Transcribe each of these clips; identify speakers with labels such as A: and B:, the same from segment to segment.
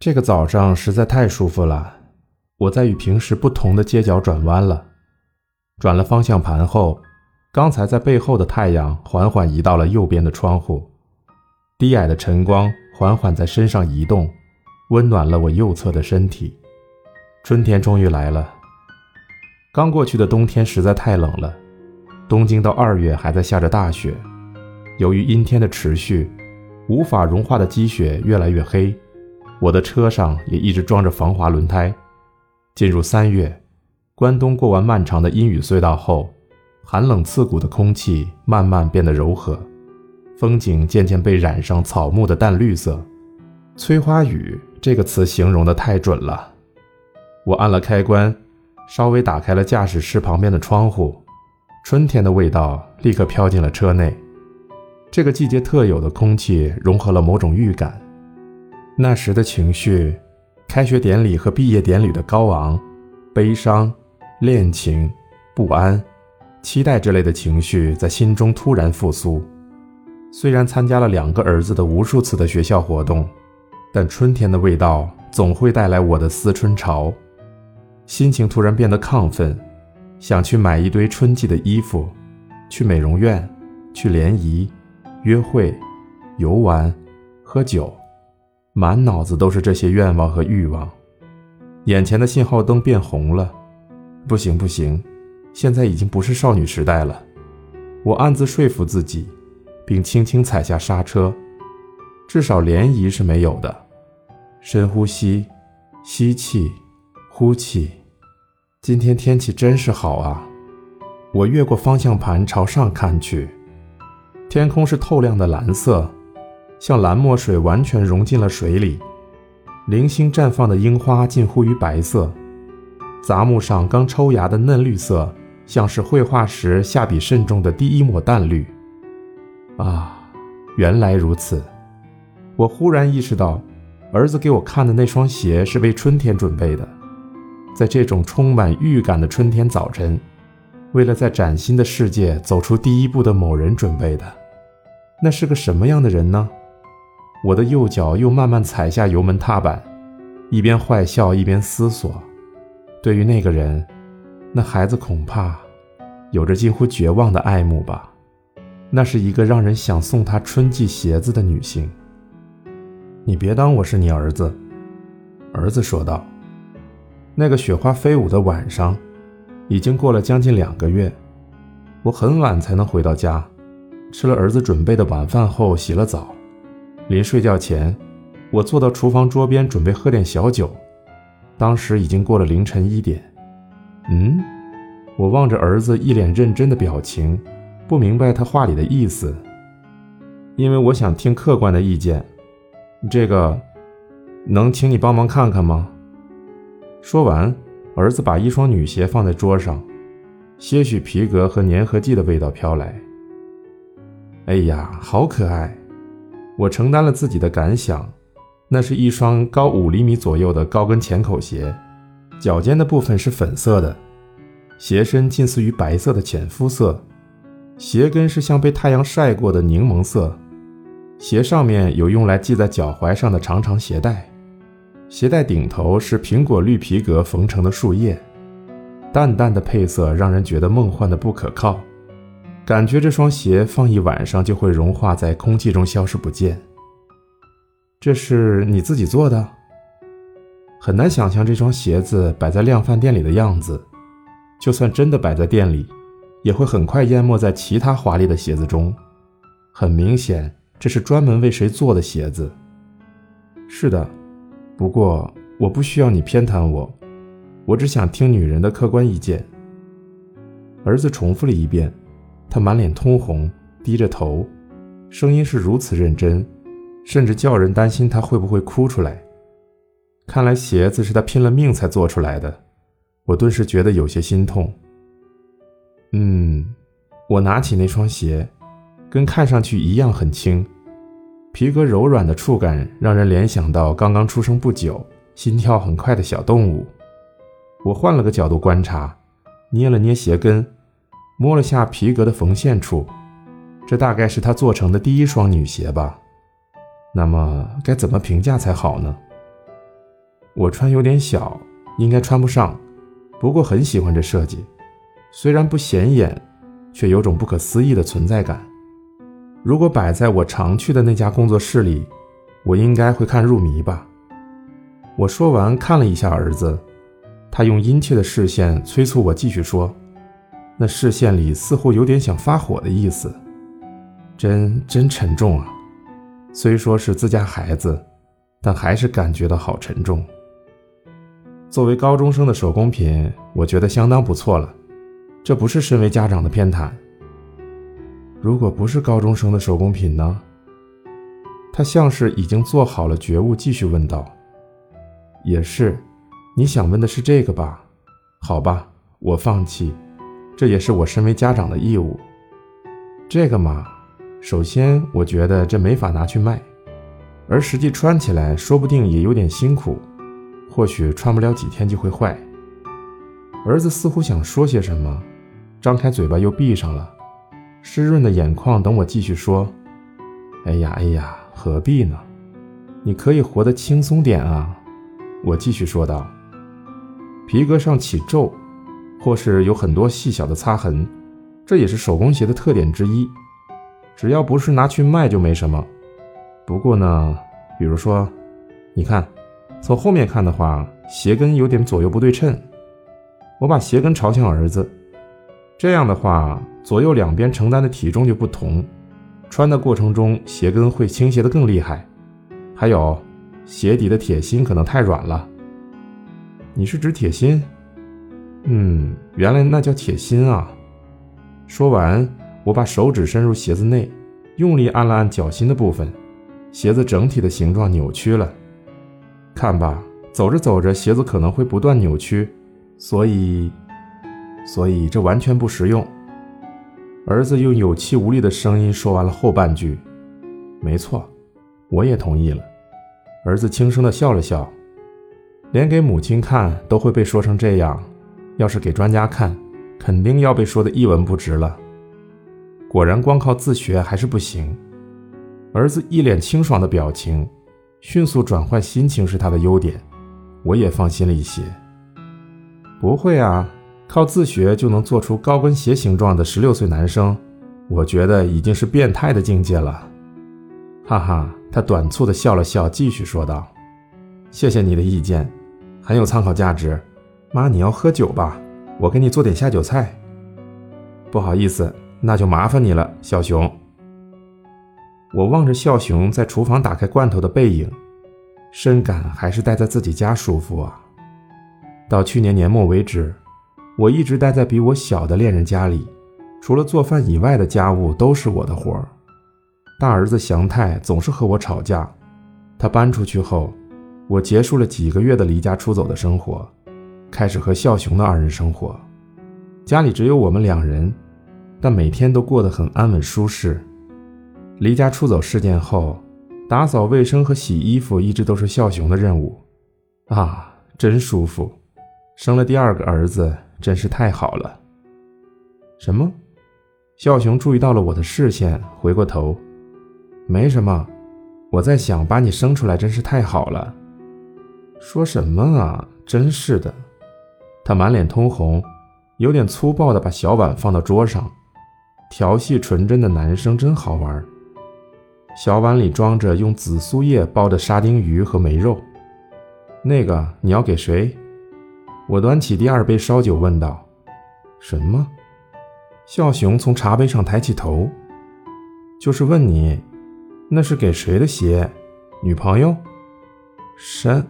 A: 这个早上实在太舒服了。我在与平时不同的街角转弯了，转了方向盘后，刚才在背后的太阳缓缓移到了右边的窗户，低矮的晨光缓缓在身上移动，温暖了我右侧的身体。春天终于来了。刚过去的冬天实在太冷了，东京到二月还在下着大雪。由于阴天的持续，无法融化的积雪越来越黑，我的车上也一直装着防滑轮胎。进入三月，关东过完漫长的阴雨隧道后，寒冷刺骨的空气慢慢变得柔和，风景渐渐被染上草木的淡绿色。催花雨这个词形容的太准了。我按了开关，稍微打开了驾驶室旁边的窗户，春天的味道立刻飘进了车内。这个季节特有的空气融合了某种预感。那时的情绪，开学典礼和毕业典礼的高昂、悲伤、恋情、不安、期待之类的情绪在心中突然复苏。虽然参加了两个儿子的无数次的学校活动，但春天的味道总会带来我的思春潮。心情突然变得亢奋，想去买一堆春季的衣服，去美容院，去联谊，约会，游玩，喝酒，满脑子都是这些愿望和欲望。眼前的信号灯变红了，不行不行，现在已经不是少女时代了。我暗自说服自己，并轻轻踩下刹车，至少涟漪是没有的。深呼吸，吸气，呼气。今天天气真是好啊！我越过方向盘朝上看去，天空是透亮的蓝色，像蓝墨水完全融进了水里。零星绽放的樱花近乎于白色，杂木上刚抽芽的嫩绿色，像是绘画时下笔慎重的第一抹淡绿。啊，原来如此！我忽然意识到，儿子给我看的那双鞋是为春天准备的。在这种充满预感的春天早晨，为了在崭新的世界走出第一步的某人准备的，那是个什么样的人呢？我的右脚又慢慢踩下油门踏板，一边坏笑一边思索：对于那个人，那孩子恐怕有着近乎绝望的爱慕吧。那是一个让人想送他春季鞋子的女性。你别当我是你儿子，儿子说道。那个雪花飞舞的晚上，已经过了将近两个月。我很晚才能回到家，吃了儿子准备的晚饭后，洗了澡。临睡觉前，我坐到厨房桌边准备喝点小酒。当时已经过了凌晨一点。嗯，我望着儿子一脸认真的表情，不明白他话里的意思。因为我想听客观的意见。这个，能请你帮忙看看吗？说完，儿子把一双女鞋放在桌上，些许皮革和粘合剂的味道飘来。哎呀，好可爱！我承担了自己的感想，那是一双高五厘米左右的高跟浅口鞋，脚尖的部分是粉色的，鞋身近似于白色的浅肤色，鞋跟是像被太阳晒过的柠檬色，鞋上面有用来系在脚踝上的长长鞋带。鞋带顶头是苹果绿皮革缝成的树叶，淡淡的配色让人觉得梦幻的不可靠，感觉这双鞋放一晚上就会融化在空气中消失不见。这是你自己做的？很难想象这双鞋子摆在量贩店里的样子，就算真的摆在店里，也会很快淹没在其他华丽的鞋子中。很明显，这是专门为谁做的鞋子。是的。不过，我不需要你偏袒我，我只想听女人的客观意见。儿子重复了一遍，他满脸通红，低着头，声音是如此认真，甚至叫人担心他会不会哭出来。看来鞋子是他拼了命才做出来的，我顿时觉得有些心痛。嗯，我拿起那双鞋，跟看上去一样很轻。皮革柔软的触感让人联想到刚刚出生不久、心跳很快的小动物。我换了个角度观察，捏了捏鞋跟，摸了下皮革的缝线处，这大概是他做成的第一双女鞋吧。那么该怎么评价才好呢？我穿有点小，应该穿不上，不过很喜欢这设计，虽然不显眼，却有种不可思议的存在感。如果摆在我常去的那家工作室里，我应该会看入迷吧。我说完，看了一下儿子，他用殷切的视线催促我继续说，那视线里似乎有点想发火的意思。真真沉重啊！虽说是自家孩子，但还是感觉到好沉重。作为高中生的手工品，我觉得相当不错了。这不是身为家长的偏袒。如果不是高中生的手工品呢？他像是已经做好了觉悟，继续问道。也是，你想问的是这个吧？好吧，我放弃，这也是我身为家长的义务。这个嘛，首先我觉得这没法拿去卖，而实际穿起来说不定也有点辛苦，或许穿不了几天就会坏。儿子似乎想说些什么，张开嘴巴又闭上了，湿润的眼眶等我继续说。哎呀哎呀，何必呢？你可以活得轻松点啊。我继续说道：“皮革上起皱，或是有很多细小的擦痕，这也是手工鞋的特点之一。只要不是拿去卖，就没什么。不过呢，比如说，你看，从后面看的话，鞋跟有点左右不对称。我把鞋跟朝向儿子，这样的话，左右两边承担的体重就不同，穿的过程中鞋跟会倾斜的更厉害。还有。”鞋底的铁芯可能太软了。你是指铁芯？嗯，原来那叫铁心啊。说完，我把手指伸入鞋子内，用力按了按脚心的部分，鞋子整体的形状扭曲了。看吧，走着走着，鞋子可能会不断扭曲，所以，所以这完全不实用。儿子用有气无力的声音说完了后半句。没错，我也同意了。儿子轻声地笑了笑，连给母亲看都会被说成这样，要是给专家看，肯定要被说的一文不值了。果然，光靠自学还是不行。儿子一脸清爽的表情，迅速转换心情是他的优点，我也放心了一些。不会啊，靠自学就能做出高跟鞋形状的十六岁男生，我觉得已经是变态的境界了。哈哈。他短促地笑了笑，继续说道：“谢谢你的意见，很有参考价值。妈，你要喝酒吧？我给你做点下酒菜。不好意思，那就麻烦你了，小熊。”我望着笑熊在厨房打开罐头的背影，深感还是待在自己家舒服啊。到去年年末为止，我一直待在比我小的恋人家里，除了做饭以外的家务都是我的活儿。大儿子祥太总是和我吵架。他搬出去后，我结束了几个月的离家出走的生活，开始和孝雄的二人生活。家里只有我们两人，但每天都过得很安稳舒适。离家出走事件后，打扫卫生和洗衣服一直都是孝雄的任务。啊，真舒服！生了第二个儿子，真是太好了。什么？笑熊注意到了我的视线，回过头。没什么，我在想，把你生出来真是太好了。说什么啊？真是的。他满脸通红，有点粗暴地把小碗放到桌上。调戏纯真的男生真好玩。小碗里装着用紫苏叶包的沙丁鱼和梅肉。那个你要给谁？我端起第二杯烧酒问道。什么？笑熊从茶杯上抬起头，就是问你。那是给谁的鞋？女朋友？神，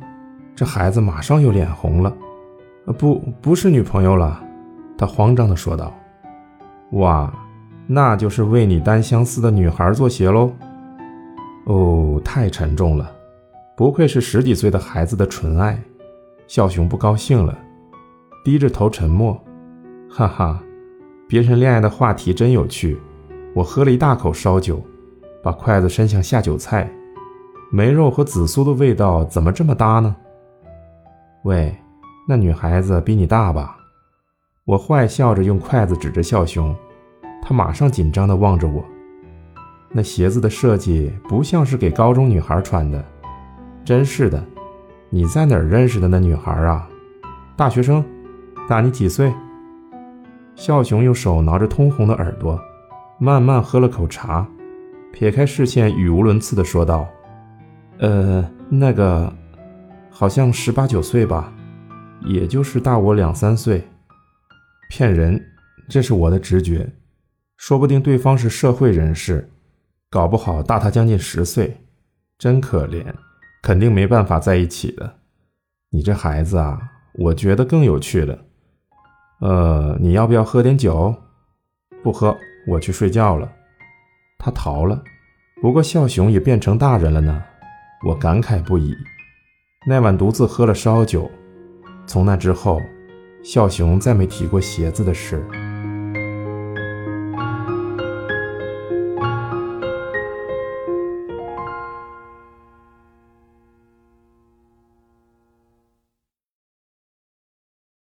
A: 这孩子马上又脸红了。不，不是女朋友了。他慌张地说道。哇，那就是为你单相思的女孩做鞋喽？哦，太沉重了。不愧是十几岁的孩子的纯爱。笑熊不高兴了，低着头沉默。哈哈，别人恋爱的话题真有趣。我喝了一大口烧酒。把筷子伸向下酒菜，梅肉和紫苏的味道怎么这么搭呢？喂，那女孩子比你大吧？我坏笑着用筷子指着笑熊，他马上紧张地望着我。那鞋子的设计不像是给高中女孩穿的，真是的，你在哪儿认识的那女孩啊？大学生，大你几岁？孝雄用手挠着通红的耳朵，慢慢喝了口茶，撇开视线，语无伦次地说道：“呃，那个，好像十八九岁吧，也就是大我两三岁。骗人，这是我的直觉，说不定对方是社会人士，搞不好大他将近十岁，真可怜。”肯定没办法在一起的。你这孩子啊，我觉得更有趣了。呃，你要不要喝点酒？不喝，我去睡觉了。他逃了。不过笑雄也变成大人了呢，我感慨不已。那晚独自喝了烧酒，从那之后，孝雄再没提过鞋子的事。